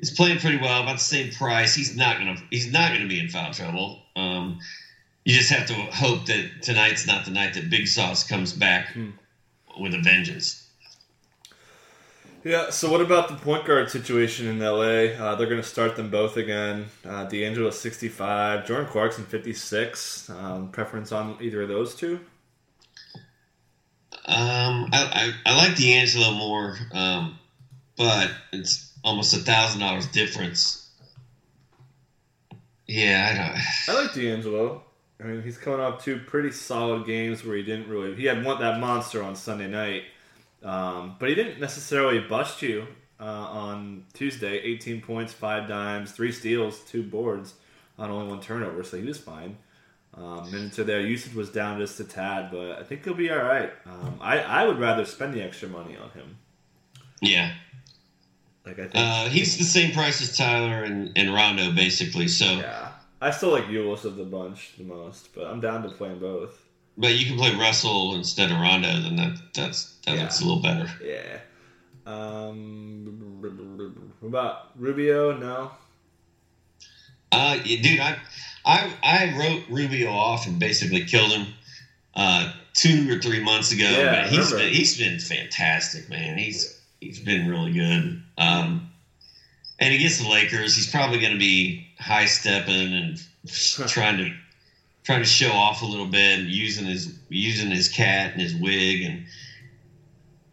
is playing pretty well, about the same price. He's not going to he's not to be in foul trouble. Um, you just have to hope that tonight's not the night that Big Sauce comes back Hmm. with a vengeance. Yeah. So what about the point guard situation in LA? Uh, they're going to start them both again. Uh, D'Angelo sixty five, Jordan Clarkson fifty six. Um, preference on either of those two? Um, I, I, I like D'Angelo more, um, but it's almost a thousand dollars difference. Yeah, I don't. I like D'Angelo. I mean, he's coming off two pretty solid games where he didn't really. He had one that monster on Sunday night, um, but he didn't necessarily bust you uh, on Tuesday. 18 points, five dimes, three steals, two boards on only one turnover, so he was fine. Um, minutes are there. Usage was down just a tad, but I think he'll be all right. Um, I I would rather spend the extra money on him. Yeah, Like I think, uh, he's the same price as Tyler and, and Rondo, basically. So, yeah. I still like Ulis of the bunch the most, but I'm down to playing both. but you can play Russell instead of Rondo, then that that's that's a little better. Yeah. Um, what about Rubio? No. Uh, yeah, dude, I, I, I wrote Rubio off and basically killed him uh, two or three months ago. Yeah, but he's been he's been fantastic, man. He's he's been really good. Um, and against the Lakers, he's probably going to be high stepping and trying to trying to show off a little bit, and using his using his cat and his wig, and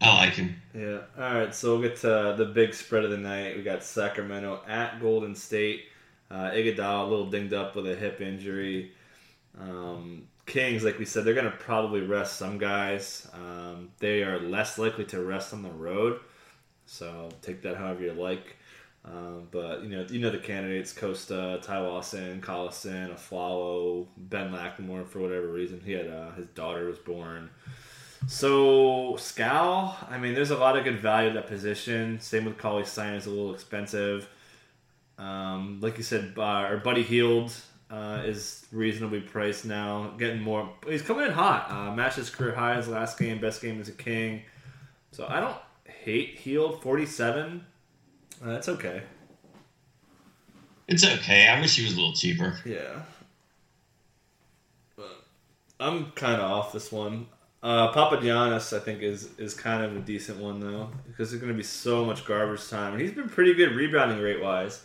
I like him. Yeah. All right. So we'll get to the big spread of the night. We got Sacramento at Golden State. Uh, Iguodala a little dinged up with a hip injury. Um, Kings, like we said, they're going to probably rest some guys. Um, they are less likely to rest on the road. So take that however you like. Um, but you know, you know the candidates: Kosta, Ty Lawson, Collison, Afflalo, Ben McLemore. For whatever reason, he had uh, his daughter was born. So Skal, I mean, there's a lot of good value at that position. Same with Cauley is a little expensive. Um, like you said, uh, or Buddy Hield uh, is reasonably priced now. Getting more, he's coming in hot. Uh, matched his career highs last game, best game as a king. So I don't hate Hield. Forty seven, uh, that's okay. It's okay. I wish he was a little cheaper. Yeah. I'm kind of off this one. Uh, Papagiannis, I think, is is kind of a decent one though, because there's going to be so much garbage time, and he's been pretty good rebounding rate wise.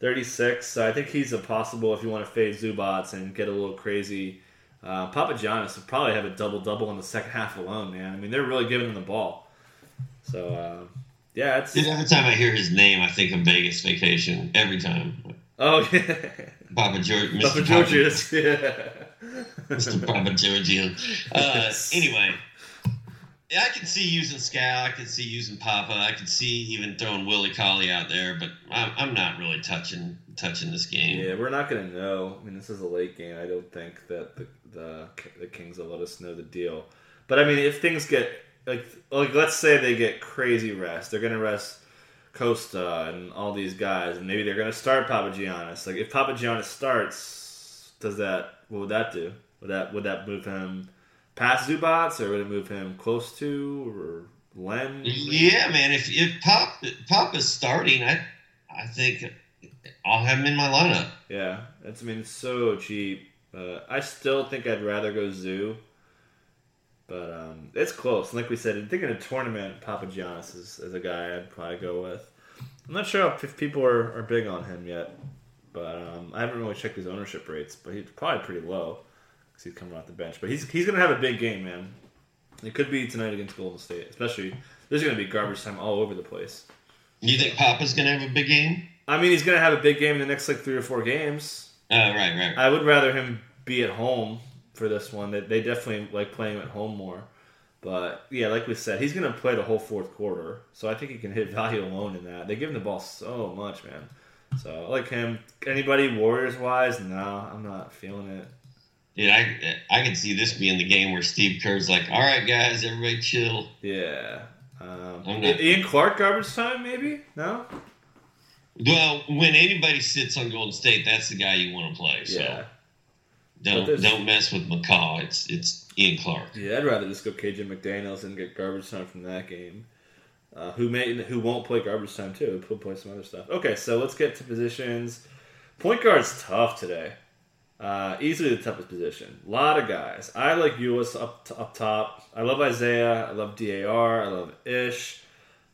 36. So I think he's a possible if you want to fade Zubac and get a little crazy. Uh, Papagiannis will probably have a double double in the second half alone, man. I mean, they're really giving him the ball. So uh, yeah, it's every time I hear his name, I think of Vegas vacation. Every time. oh yeah, Papa George, Mr. Papa Papa Georgius, yeah. Mr. Papa Giorgio. Uh, anyway, yeah, I can see using Skal. I can see using Papa. I can see even throwing Willie Cauley out there, but I'm, I'm not really touching touching this game. Yeah, we're not gonna know. I mean, this is a late game. I don't think that the the, the Kings will let us know the deal. But I mean, if things get like like let's say they get crazy rest, they're gonna rest Kosta and all these guys, and maybe they're gonna start Papagiannis. Like if Papagiannis starts, does that what would that do? Would that would that move him past Zubac, or would it move him close to or Len? Yeah, man. If if Pop Pop is starting, I I think I'll have him in my lineup. Yeah, it's I mean it's so cheap. Uh, I still think I'd rather go Zoo, but um, it's close. And like we said, I think in a tournament, Papagiannis is, is a guy I'd probably go with. I'm not sure if people are, are big on him yet, but um, I haven't really checked his ownership rates. But he's probably pretty low because he's coming off the bench. But he's he's gonna have a big game, man. It could be tonight against Golden State, especially. There's gonna be garbage time all over the place. You think Papa's gonna have a big game? I mean, he's gonna have a big game in the next like three or four games. Oh, right, right. I would rather him be at home for this one. They, they definitely like playing at home more. But yeah, like we said, he's going to play the whole fourth quarter, so I think he can hit value alone in that. They give him the ball so much, man. So I like him. Anybody Warriors wise? No, I'm not feeling it. Dude, I I can see this being the game where Steve Kerr's like, "All right, guys, everybody chill." Yeah. Um, not- Ian Clark garbage time maybe? No. Well, when anybody sits on Golden State, that's the guy you want to play. So Yeah. Don't don't mess with McCaw. It's it's Ian Clark. Yeah, I'd rather just go KJ McDaniels and get garbage time from that game. Uh, who may who won't play garbage time too? He'll play some other stuff. Okay, so let's get to positions. Point guard's tough today. Uh, easily the toughest position. A lot of guys. I like Ulis up t- up top. I love Isaiah. I love Dar. I love Ish.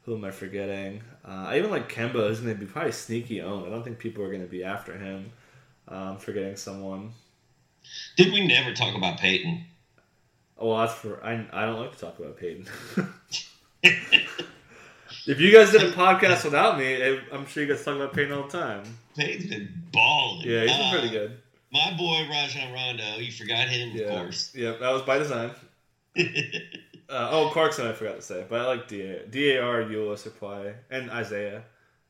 Who am I forgetting? Uh, I even like Kemba. Who's going to be probably sneaky owned. I don't think people are going to be after him. Um, forgetting someone. Did we never talk about Peyton? Oh, well, that's for I. I don't like to talk about Peyton. if you guys did a podcast without me, eh, I'm sure you guys talk about Peyton all the time. Peyton's been balling. Yeah, he's been Uh, pretty good. My boy Rajon Rondo, you forgot him, Yeah, of course. yeah, that was by design. Uh, oh, Clarkson, I forgot to say, but I like Da Dar, Eula Supply, and Isaiah.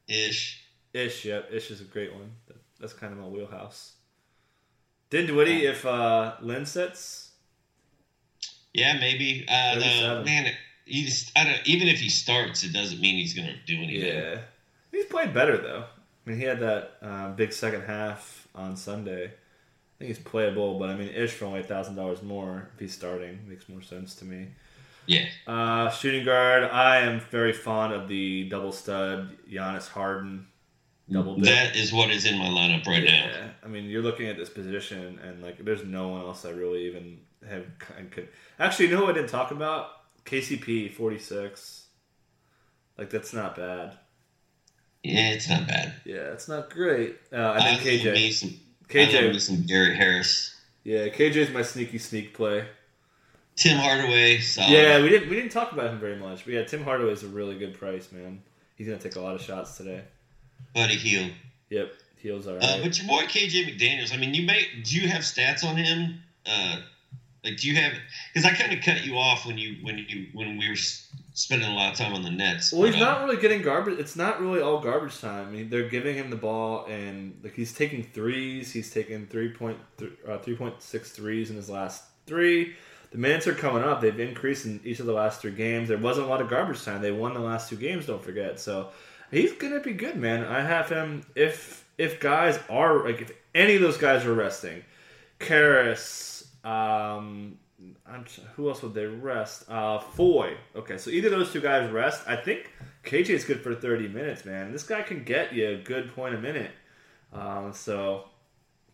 Ish. Ish, yep, Ish is a great one. That's kind of my wheelhouse. Did Woody if uh, Lynn sits? Yeah, maybe. Uh, the, man, just, I don't, even if he starts, it doesn't mean he's going to do anything. Yeah, he's played better though. I mean, he had that uh, big second half on Sunday. I think he's playable, but I mean, Ish for only thousand dollars more if he's starting makes more sense to me. Yeah. Uh, shooting guard, I am very fond of the double stud Giannis Harden double bit. That is what is in my lineup right now. Yeah, I mean, you're looking at this position, and like, there's no one else I really even have. Could actually, you know who I didn't talk about? KCP 46. Like, that's not bad. Yeah, it's not bad. Yeah, it's not great. Uh, and I then love me KJ. some, I love me KJ. some Gary Harris. Yeah, KJ's my sneaky sneak play. Tim Hardaway, solid. Yeah, we didn't we didn't talk about him very much, but yeah, Tim Hardaway is a really good price, man. He's gonna take a lot of shots today. Buddy Hield. Yep, Hield's all right. Uh, but your boy KJ McDaniels, I mean, you may do you have stats on him? Uh, like, do you have? Because I kind of cut you off when you when you when we were spending a lot of time on the Nets. Well, he's but, uh, not really getting garbage. It's not really all garbage time. I mean, they're giving him the ball, and like he's taking threes. He's taken three point uh, three point six threes in his last three. The minutes are coming up. They've increased in each of the last three games. There wasn't a lot of garbage time. They won the last two games. Don't forget. So he's gonna be good, man. I have him. If if guys are like if any of those guys are resting, Caris, um, I'm, who else would they rest? Uh, Foye. Okay, so either those two guys rest. I think KJ is good for 30 minutes, man. This guy can get you a good point a minute. Um, so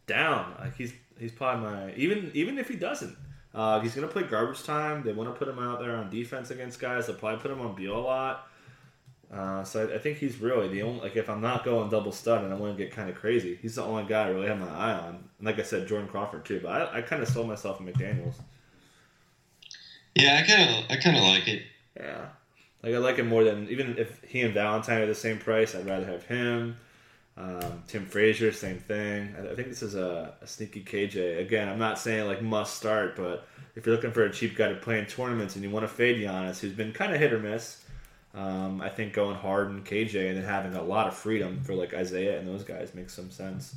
down, like he's he's probably my even even if he doesn't, Uh, he's to play garbage time. They want to put him out there on defense against guys. They'll probably put him on Beal a lot. Uh, so I, I, think he's really the only like if I'm not going double stud and I want to get kind of crazy, he's the only guy I really have my eye on. And like I said, Jordan Crawford too. But I, I kind of sold myself in McDaniels. Yeah, I kind of I kind of like it. Yeah, like I like him more than even if he and Valentine are the same price. I'd rather have him. Um, Tim Frazier, same thing. I, I think this is a, a, sneaky KJ. Again, I'm not saying like must start, but if you're looking for a cheap guy to play in tournaments and you want to fade Giannis, who's been kind of hit or miss, um, I think going hard Harden KJ and then having a lot of freedom for like Isaiah and those guys makes some sense.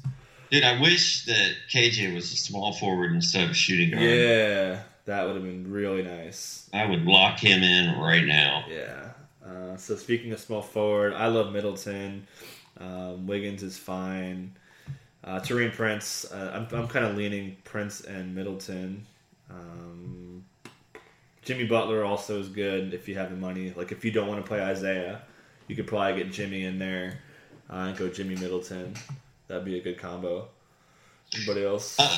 Dude, I wish that KJ was a small forward instead of a shooting guard. Yeah, that would have been really nice. I would lock him in right now. Yeah. Uh, so speaking of small forward, I love Middleton. Um, Wiggins is fine. Uh, Prince, uh, I'm, I'm kind of leaning Prince and Middleton. Um, Jimmy Butler also is good if you have the money. Like if you don't want to play Isaiah, you could probably get Jimmy in there uh, and go Jimmy Middleton. That'd be a good combo. Anybody else? Uh,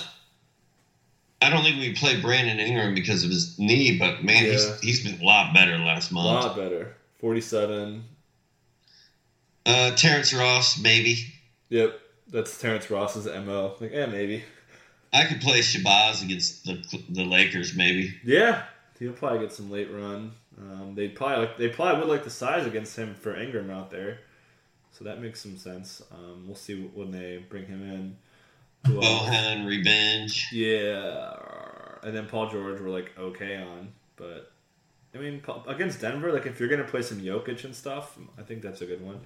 I don't think we play Brandon Ingram because of his knee, but man, yeah. he's he's been a lot better last month. A lot better. Forty-seven. Uh, Terrence Ross, maybe. Yep, that's Terrence Ross's mo. Like, yeah, maybe. I could play Shabazz against the the Lakers, maybe. Yeah, he'll probably get some late run. Um, they probably they probably would like the size against him for Ingram out there, so that makes some sense. Um, we'll see when they bring him in. Bojan revenge. Yeah, and then Paul George we're like okay on, but I mean against Denver, like if you're gonna play some Jokic and stuff, I think that's a good one.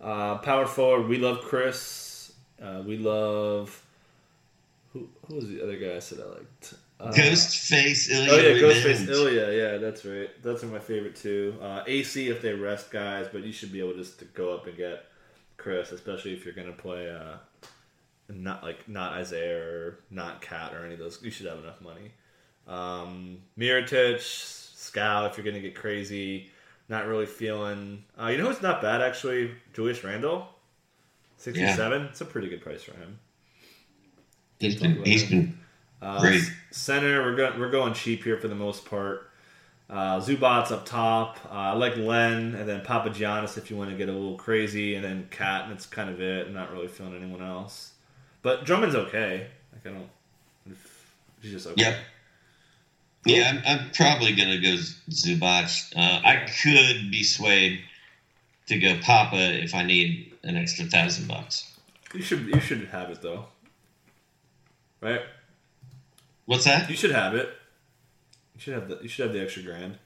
Uh, power forward, we love Chriss. Uh, we love who? Who was the other guy I said I liked? Uh, Ghostface Ilya. Oh yeah, Ghostface Ilya. Yeah, that's right. That's my favorite too. Uh, Acy if they rest guys, but you should be able just to go up and get Chriss, especially if you're gonna play uh, not like not Isaiah or not Cat or any of those. You should have enough money. Um, Mirotic, Skal if you're gonna get crazy. Not really feeling. Uh, you know who's not bad actually? Julius Randle, sixty-seven. Yeah. It's a pretty good price for him. He's been he's been uh, great. Center, we're going we're going cheap here for the most part. Uh, Zubac's up top. Uh, I like Len, and then Papagiannis if you want to get a little crazy, and then Cat, and that's kind of it. I'm not really feeling anyone else. But Drummond's okay. Like I don't. He's just okay. Yep. Yeah, I'm, I'm probably going to go Zubac. Uh, I could be swayed to go Papa if I need an extra thousand bucks. You should you should have it though, right? What's that? You should have it. You should have the you should have the extra grand.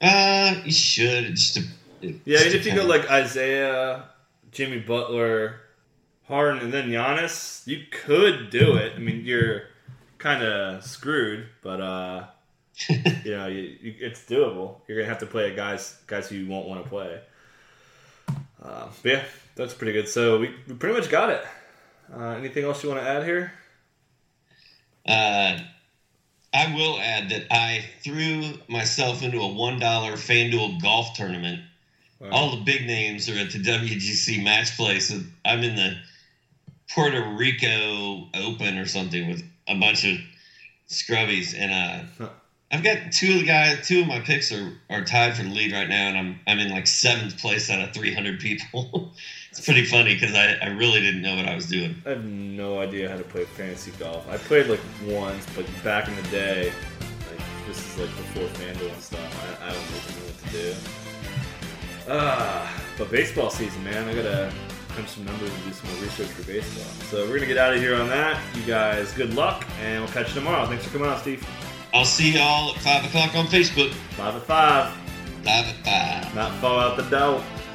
Uh, you should. It's just a, yeah, if you go like Isaiah, Jimmy Butler, Harden, and then Giannis, you could do it. I mean, you're kind of screwed, but uh, you know, you, you, it's doable. You're gonna have to play a guys guys who you won't want to play. Uh, yeah, that's pretty good. So we, we pretty much got it. Uh, anything else you want to add here? Uh, I will add that I threw myself into a one dollar FanDuel golf tournament. Wow. All the big names are at the WGC match play, so I'm in the Puerto Rico Open or something with a bunch of scrubbies, and uh, I've got two of the guys. Two of my picks are, are tied for the lead right now, and I'm I'm in like seventh place out of 300 people. it's pretty funny because I, I really didn't know what I was doing. I have no idea how to play fantasy golf. I played like once, but back in the day, like this is like before FanDuel and stuff. I, I don't even know what to do. Ah, but baseball season, man. I gotta crunch some numbers and do some more research for baseball. So we're gonna get out of here on that. You guys, good luck, and we'll catch you tomorrow. Thanks for coming on, Steve. I'll see y'all at 5 o'clock on Facebook. 5 at 5. 5 at 5. Not fall out the dough.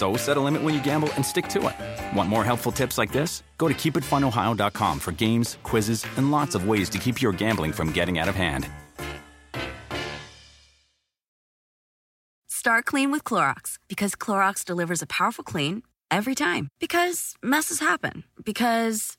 So set a limit when you gamble and stick to it. Want more helpful tips like this? Go to keepitfunohio.com for games, quizzes, and lots of ways to keep your gambling from getting out of hand. Start clean with Clorox because Clorox delivers a powerful clean every time. Because messes happen. Because.